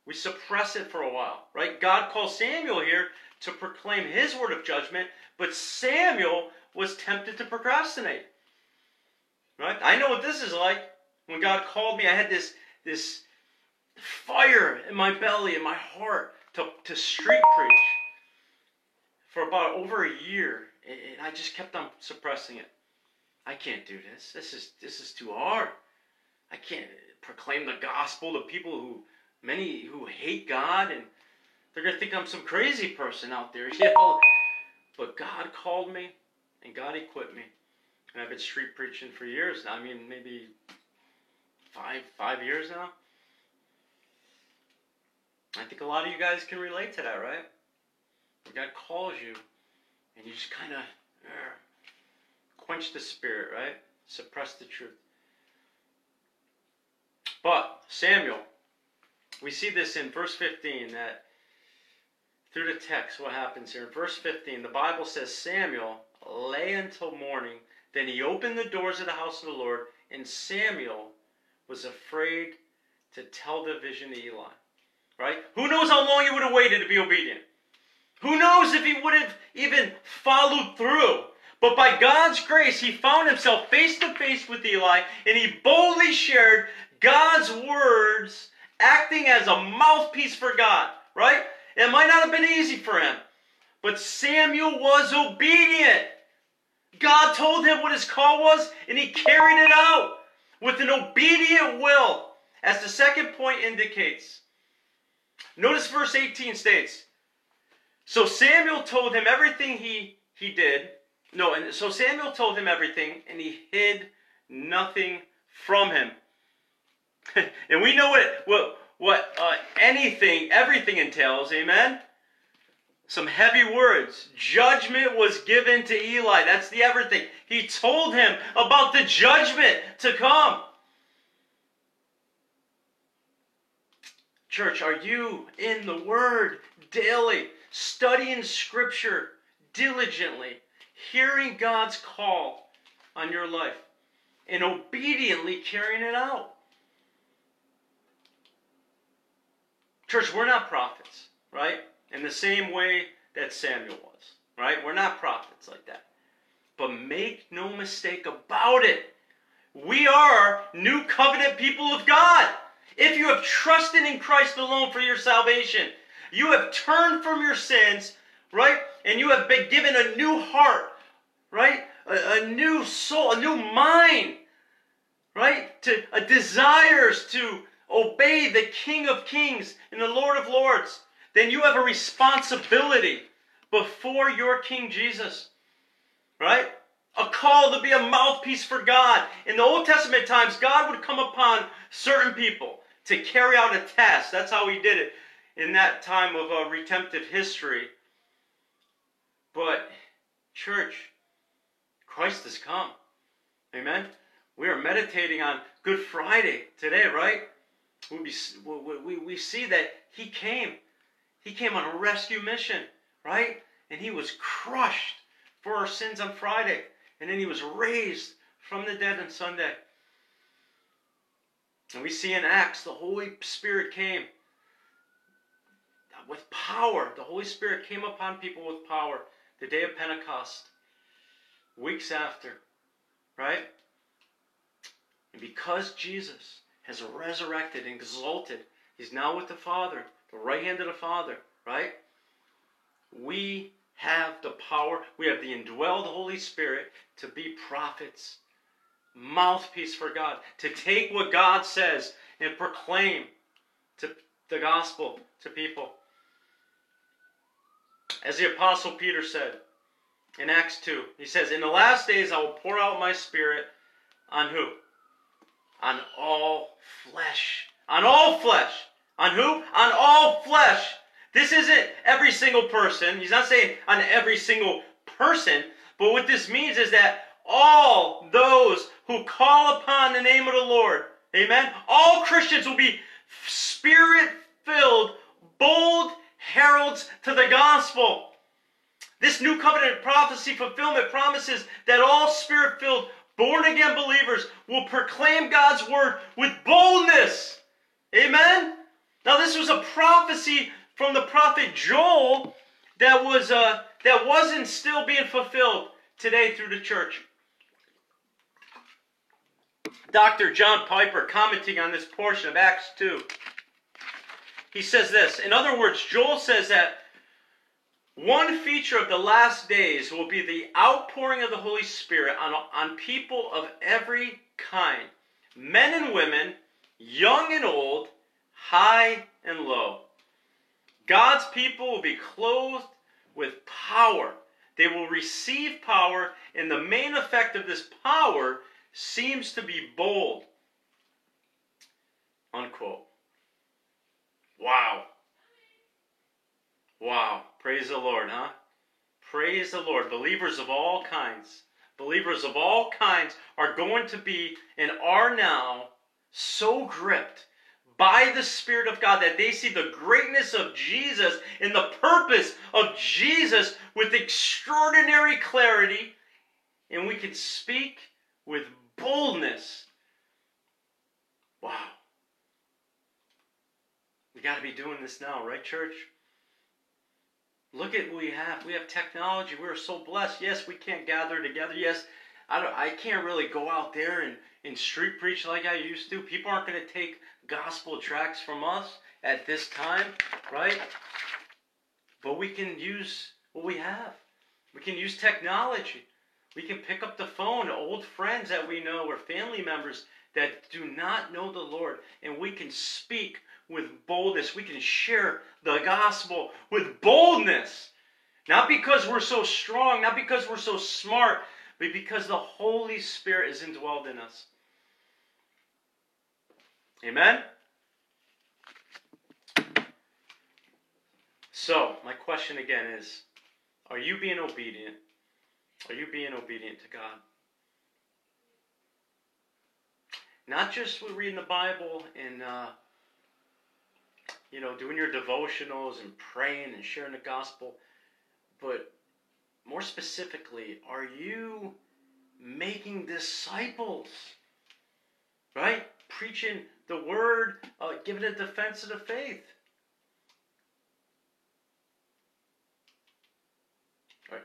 We suppress it for a while, right? God calls Samuel here to proclaim his word of judgment, but Samuel was tempted to procrastinate. Right? I know what this is like. When God called me, I had this this fire in my belly, in my heart, to, to street preach for about over a year. And I just kept on suppressing it. I can't do this. This is this is too hard. I can't proclaim the gospel to people who many who hate God and they're gonna think I'm some crazy person out there, you know. But God called me and God equipped me. And I've been street preaching for years now. I mean, maybe five five years now. I think a lot of you guys can relate to that, right? God calls you, and you just kind of uh, quench the spirit, right? Suppress the truth. But Samuel, we see this in verse 15 that through the text, what happens here? In verse 15, the Bible says Samuel lay until morning. Then he opened the doors of the house of the Lord, and Samuel was afraid to tell the vision to Eli. Right? Who knows how long he would have waited to be obedient? Who knows if he would have even followed through? But by God's grace, he found himself face to face with Eli, and he boldly shared God's words, acting as a mouthpiece for God. Right? It might not have been easy for him, but Samuel was obedient. God told him what his call was, and he carried it out with an obedient will, as the second point indicates. Notice verse 18 states So Samuel told him everything he, he did. No, and so Samuel told him everything, and he hid nothing from him. and we know what, what, what uh, anything, everything entails. Amen? some heavy words. Judgment was given to Eli. That's the everything. He told him about the judgment to come. Church, are you in the Word daily, studying Scripture diligently, hearing God's call on your life, and obediently carrying it out? Church, we're not prophets, right? in the same way that Samuel was. Right? We're not prophets like that. But make no mistake about it. we are new covenant people of God. If you have trusted in Christ alone for your salvation, you have turned from your sins, right? And you have been given a new heart, right? A, a new soul, a new mind, right? To a desires to obey the King of Kings and the Lord of Lords. Then you have a responsibility before your King Jesus, right? A call to be a mouthpiece for God. In the Old Testament times, God would come upon certain people to carry out a task. That's how he did it in that time of uh, redemptive history. But, church, Christ has come. Amen? We are meditating on Good Friday today, right? We, we, we see that he came. He came on a rescue mission, right? And he was crushed for our sins on Friday. And then he was raised from the dead on Sunday. And we see in Acts the Holy Spirit came with power. The Holy Spirit came upon people with power the day of Pentecost, weeks after, right? And because Jesus has resurrected and exalted, he's now with the Father, the right hand of the Father, right? We have the power, we have the indwelled Holy Spirit to be prophets, mouthpiece for God, to take what God says and proclaim to the gospel to people. As the Apostle Peter said in Acts 2, he says, In the last days I will pour out my spirit on who? On all flesh. On all flesh. On who? On all flesh. This isn't every single person. He's not saying on every single person. But what this means is that all those who call upon the name of the Lord, amen, all Christians will be spirit filled, bold heralds to the gospel. This new covenant prophecy fulfillment promises that all spirit filled, born again believers will proclaim God's word with boldness. Amen? Now, this was a prophecy from the prophet Joel that was uh, that wasn't still being fulfilled today through the church. Dr. John Piper, commenting on this portion of Acts 2, he says this. In other words, Joel says that one feature of the last days will be the outpouring of the Holy Spirit on, on people of every kind men and women, young and old, high and low. God's people will be clothed with power. They will receive power, and the main effect of this power seems to be bold. Unquote. Wow. Wow. Praise the Lord, huh? Praise the Lord. Believers of all kinds, believers of all kinds are going to be and are now so gripped by the Spirit of God, that they see the greatness of Jesus and the purpose of Jesus with extraordinary clarity, and we can speak with boldness. Wow. We got to be doing this now, right, church? Look at what we have. We have technology. We're so blessed. Yes, we can't gather together. Yes, I, don't, I can't really go out there and, and street preach like I used to. People aren't going to take gospel tracts from us at this time, right? But we can use what we have. We can use technology. We can pick up the phone old friends that we know or family members that do not know the Lord, and we can speak with boldness. We can share the gospel with boldness. Not because we're so strong, not because we're so smart, but because the Holy Spirit is indwelled in us. Amen? So, my question again is Are you being obedient? Are you being obedient to God? Not just with reading the Bible and, uh, you know, doing your devotionals and praying and sharing the gospel, but more specifically, are you making disciples? Right? Preaching the word, uh, giving a defense of the faith. Right?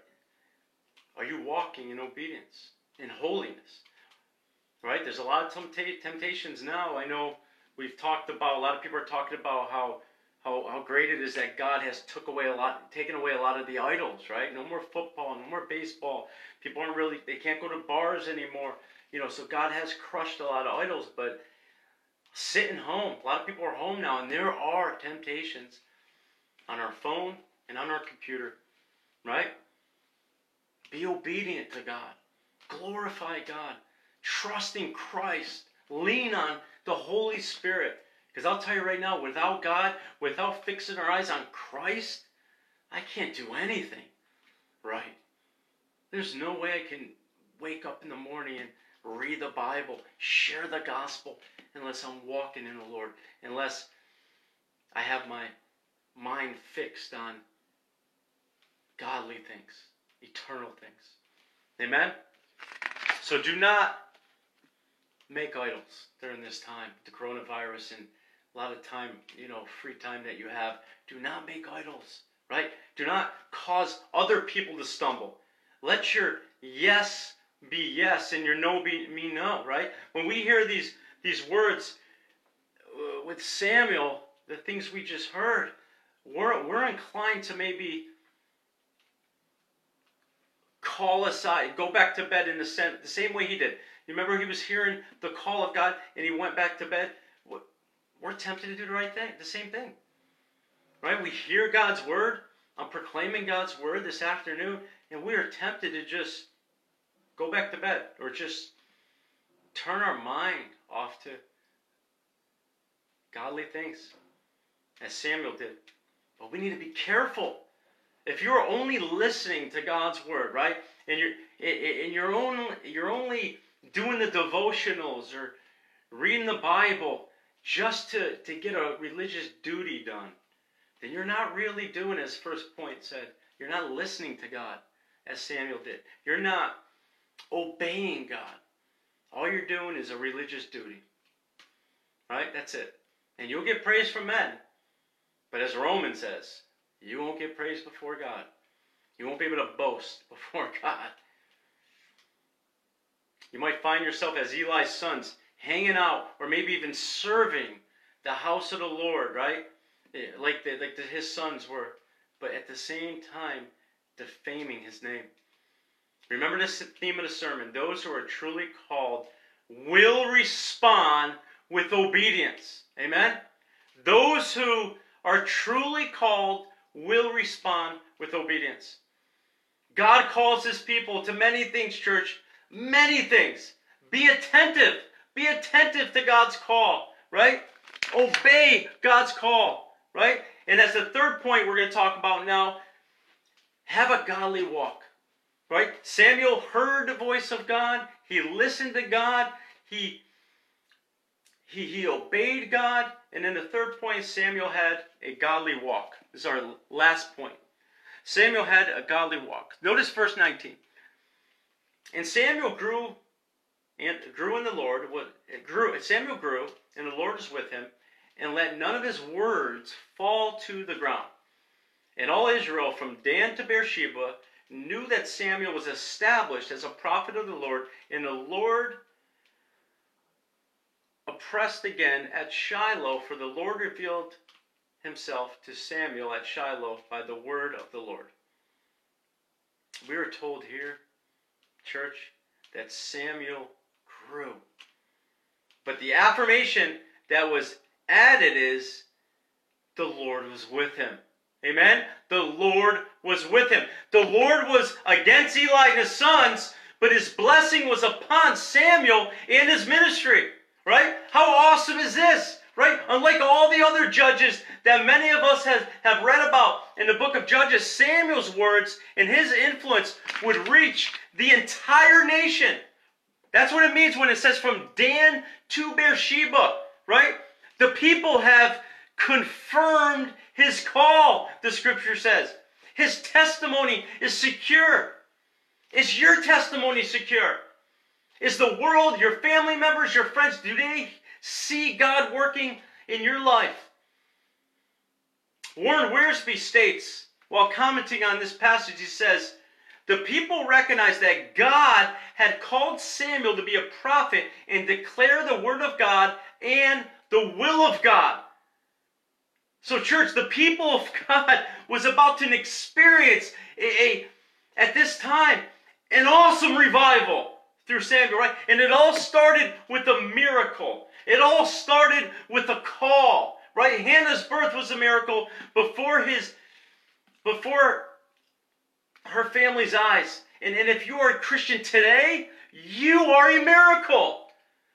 Are you walking in obedience, in holiness? Right? There's a lot of temptations now. I know we've talked about a lot of people are talking about how how, how great it is that God has took away a lot, taken away a lot of the idols, right? No more football, no more baseball. People aren't really, they can't go to bars anymore. You know, so God has crushed a lot of idols, but sitting home, a lot of people are home now, and there are temptations on our phone and on our computer, right? Be obedient to God, glorify God, trust in Christ, lean on the Holy Spirit. Because I'll tell you right now, without God, without fixing our eyes on Christ, I can't do anything right. There's no way I can wake up in the morning and read the Bible, share the gospel, unless I'm walking in the Lord, unless I have my mind fixed on godly things, eternal things. Amen? So do not make idols during this time, the coronavirus and a lot of time, you know, free time that you have. Do not make idols, right? Do not cause other people to stumble. Let your yes be yes and your no be me no, right? When we hear these these words uh, with Samuel, the things we just heard, we're we're inclined to maybe call aside, go back to bed in the, same, the same way he did. You remember he was hearing the call of God and he went back to bed? we're tempted to do the right thing, the same thing. Right? We hear God's word. I'm proclaiming God's word this afternoon, and we are tempted to just go back to bed or just turn our mind off to godly things, as Samuel did. But we need to be careful. If you're only listening to God's word, right, and you're and you're only you're only doing the devotionals or reading the Bible just to, to get a religious duty done, then you're not really doing as first point said. You're not listening to God as Samuel did. You're not obeying God. All you're doing is a religious duty. Right? That's it. And you'll get praise from men. But as Romans says, you won't get praise before God. You won't be able to boast before God. You might find yourself as Eli's sons hanging out, or maybe even serving the house of the Lord, right? Like the, like the, his sons were, but at the same time defaming his name. Remember this theme of the sermon. Those who are truly called will respond with obedience. Amen? Those who are truly called will respond with obedience. God calls his people to many things, church. Many things. Be attentive be attentive to God's call, right? Obey God's call, right? And as the third point we're going to talk about now, have a godly walk, right? Samuel heard the voice of God. He listened to God. He he, he obeyed God. And then the third point, Samuel had a godly walk. This is our last point. Samuel had a godly walk. Notice verse 19. And Samuel grew and grew in the Lord. Grew. Samuel grew, and the Lord was with him, and let none of his words fall to the ground. And all Israel, from Dan to Beersheba, knew that Samuel was established as a prophet of the Lord, and the Lord oppressed again at Shiloh, for the Lord revealed himself to Samuel at Shiloh by the word of the Lord. We are told here, church, that Samuel grew. But the affirmation that was added is the Lord was with him. Amen? The Lord was with him. The Lord was against Eli and his sons, but his blessing was upon Samuel in his ministry. Right? How awesome is this? Right? Unlike all the other judges that many of us have, have read about in the book of Judges, Samuel's words and his influence would reach the entire nation. That's what it means when it says from Dan to Beersheba, right? The people have confirmed his call, the scripture says. His testimony is secure. Is your testimony secure? Is the world, your family members, your friends, do they see God working in your life? Warren Wiersbe states, while commenting on this passage, he says, The people recognized that God had called Samuel to be a prophet and declare the word of God and the will of God. So, church, the people of God was about to experience a, a at this time an awesome revival through Samuel, right? And it all started with a miracle. It all started with a call, right? Hannah's birth was a miracle before his before her family's eyes. And, and if you are a Christian today, you are a miracle.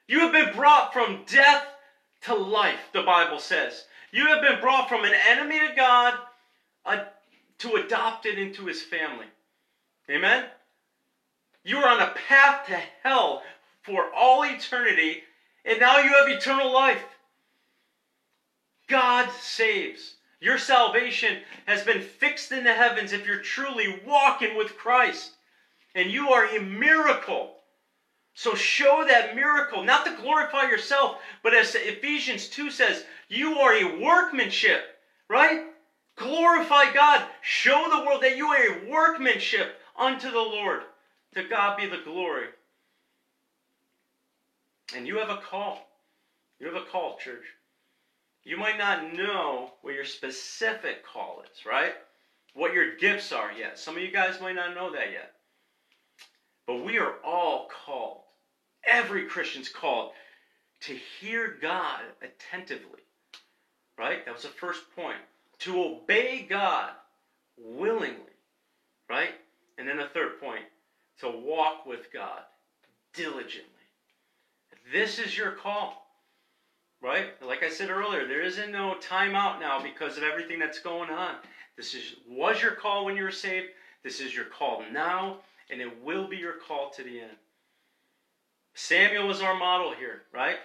You have been brought from death to life, the Bible says. You have been brought from an enemy to God uh, to adopted into his family. Amen? You are on a path to hell for all eternity, and now you have eternal life. God saves. Your salvation has been fixed in the heavens if you're truly walking with Christ. And you are a miracle. So show that miracle, not to glorify yourself, but as Ephesians 2 says, you are a workmanship, right? Glorify God. Show the world that you are a workmanship unto the Lord. To God be the glory. And you have a call. You have a call, church. You might not know what your specific call is, right? What your gifts are yet. Some of you guys might not know that yet. But we are all called. Every Christian's called to hear God attentively. Right? That was the first point. To obey God willingly. Right? And then the third point, to walk with God diligently. This is your call. Right? Like I said earlier, there isn't no time out now because of everything that's going on. This is was your call when you were saved. This is your call now, and it will be your call to the end. Samuel is our model here, right?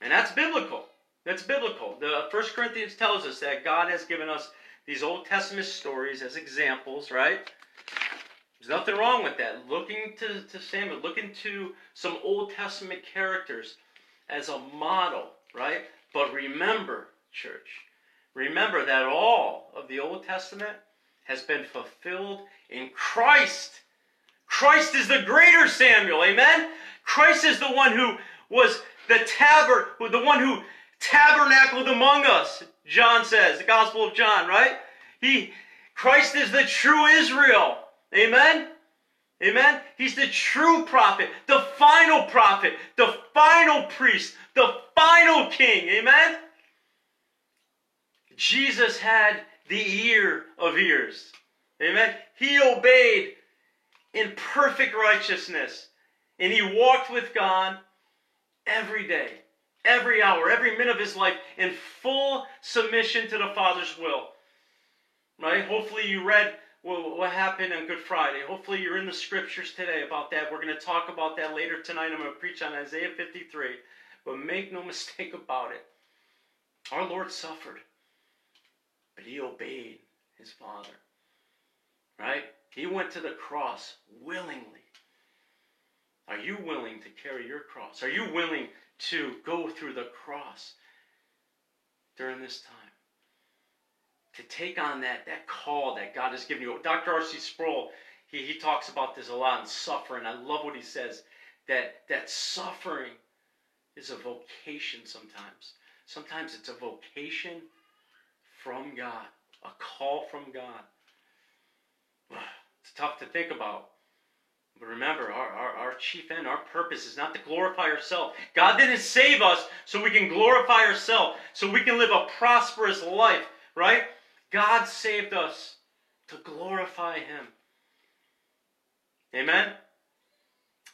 And that's biblical. That's biblical. The First Corinthians tells us that God has given us these Old Testament stories as examples, right? There's nothing wrong with that. Looking to, to Samuel, looking to some Old Testament characters as a model, right? But remember, church, remember that all of the Old Testament has been fulfilled in Christ. Christ is the greater Samuel, amen? Christ is the one who was the taber, the one who tabernacled among us. John says, the Gospel of John, right? He, Christ is the true Israel. Amen? Amen? He's the true prophet, the final prophet, the final priest, the final king. Amen? Jesus had the ear of ears. Amen? He obeyed in perfect righteousness. And he walked with God every day, every hour, every minute of his life in full submission to the Father's will. Right? Hopefully you read what happened on Good Friday. Hopefully, you're in the scriptures today about that. We're going to talk about that later tonight. I'm going to preach on Isaiah 53. But make no mistake about it. Our Lord suffered, but he obeyed his Father. Right? He went to the cross willingly. Are you willing to carry your cross? Are you willing to go through the cross during this time? To take on that, that call that God has given you. Dr. R.C. Sproul, he, he talks about this a lot in suffering. I love what he says that, that suffering is a vocation sometimes. Sometimes it's a vocation from God, a call from God. It's tough to think about. But remember, our, our, our chief end, our purpose is not to glorify ourselves. God didn't save us so we can glorify ourselves, so we can live a prosperous life, right? God saved us to glorify Him. Amen?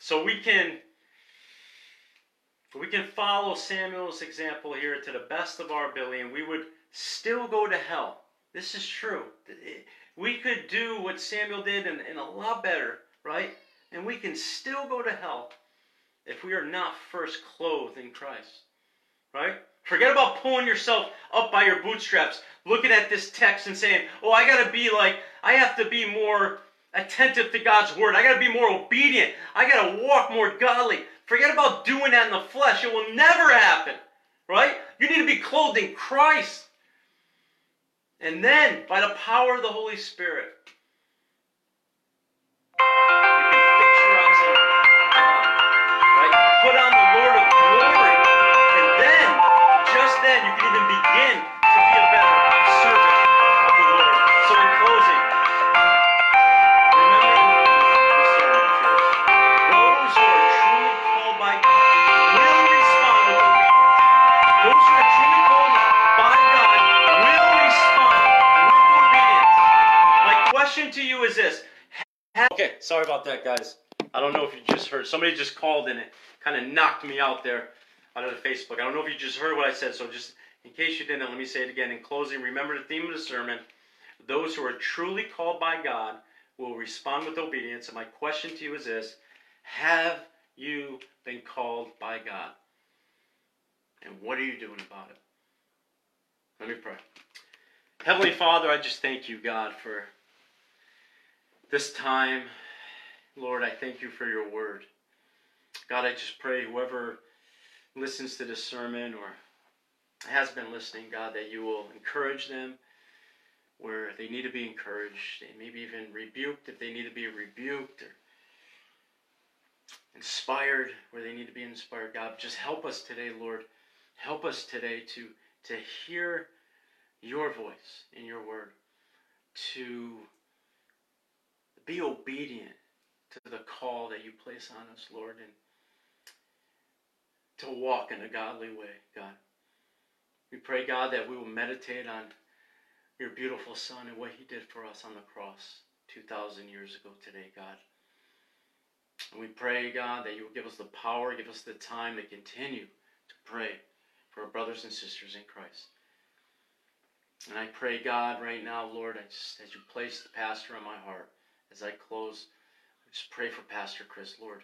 So we can we can follow Samuel's example here to the best of our ability, and we would still go to hell. This is true. We could do what Samuel did and, and a lot better, right? And we can still go to hell if we are not first clothed in Christ, right? Forget about pulling yourself up by your bootstraps, looking at this text and saying, oh, I got to be like, I have to be more attentive to God's word. I got to be more obedient. I got to walk more godly. Forget about doing that in the flesh. It will never happen, right? You need to be clothed in Christ. And then, by the power of the Holy Spirit, sorry about that, guys. I don't know if you just heard. Somebody just called and it kind of knocked me out there out of the Facebook. I don't know if you just heard what I said, so just in case you didn't, let me say it again. In closing, remember the theme of the sermon those who are truly called by God will respond with obedience. And my question to you is this Have you been called by God? And what are you doing about it? Let me pray. Heavenly Father, I just thank you, God, for this time. Lord, I thank you for your word. God, I just pray whoever listens to this sermon or has been listening, God, that you will encourage them where they need to be encouraged, and maybe even rebuked if they need to be rebuked, or inspired where they need to be inspired. God, just help us today, Lord. Help us today to, to hear your voice in your word, to be obedient to the call that you place on us, Lord, and to walk in a godly way, God. We pray, God, that we will meditate on your beautiful Son and what he did for us on the cross 2,000 years ago today, God. And we pray, God, that you will give us the power, give us the time to continue to pray for our brothers and sisters in Christ. And I pray, God, right now, Lord, I just, as you place the pastor on my heart, as I close, just pray for Pastor Chris, Lord.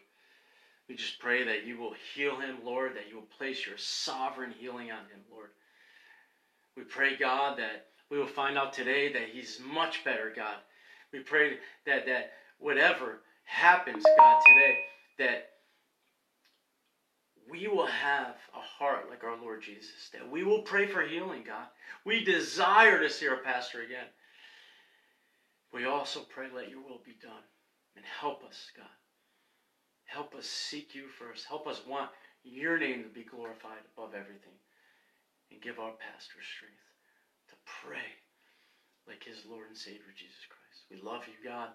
We just pray that you will heal him, Lord, that you will place your sovereign healing on him, Lord. We pray, God, that we will find out today that he's much better, God. We pray that that whatever happens, God, today, that we will have a heart like our Lord Jesus, that we will pray for healing, God. We desire to see our pastor again. We also pray, let your will be done. And help us, God. Help us seek you first. Help us want your name to be glorified above everything. And give our pastor strength to pray like his Lord and Savior Jesus Christ. We love you, God.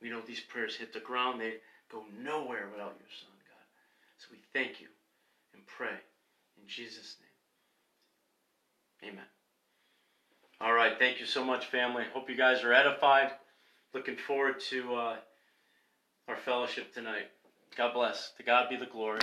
We know these prayers hit the ground, they go nowhere without your Son, God. So we thank you and pray in Jesus' name. Amen. All right, thank you so much, family. Hope you guys are edified. Looking forward to uh, our fellowship tonight. God bless. To God be the glory.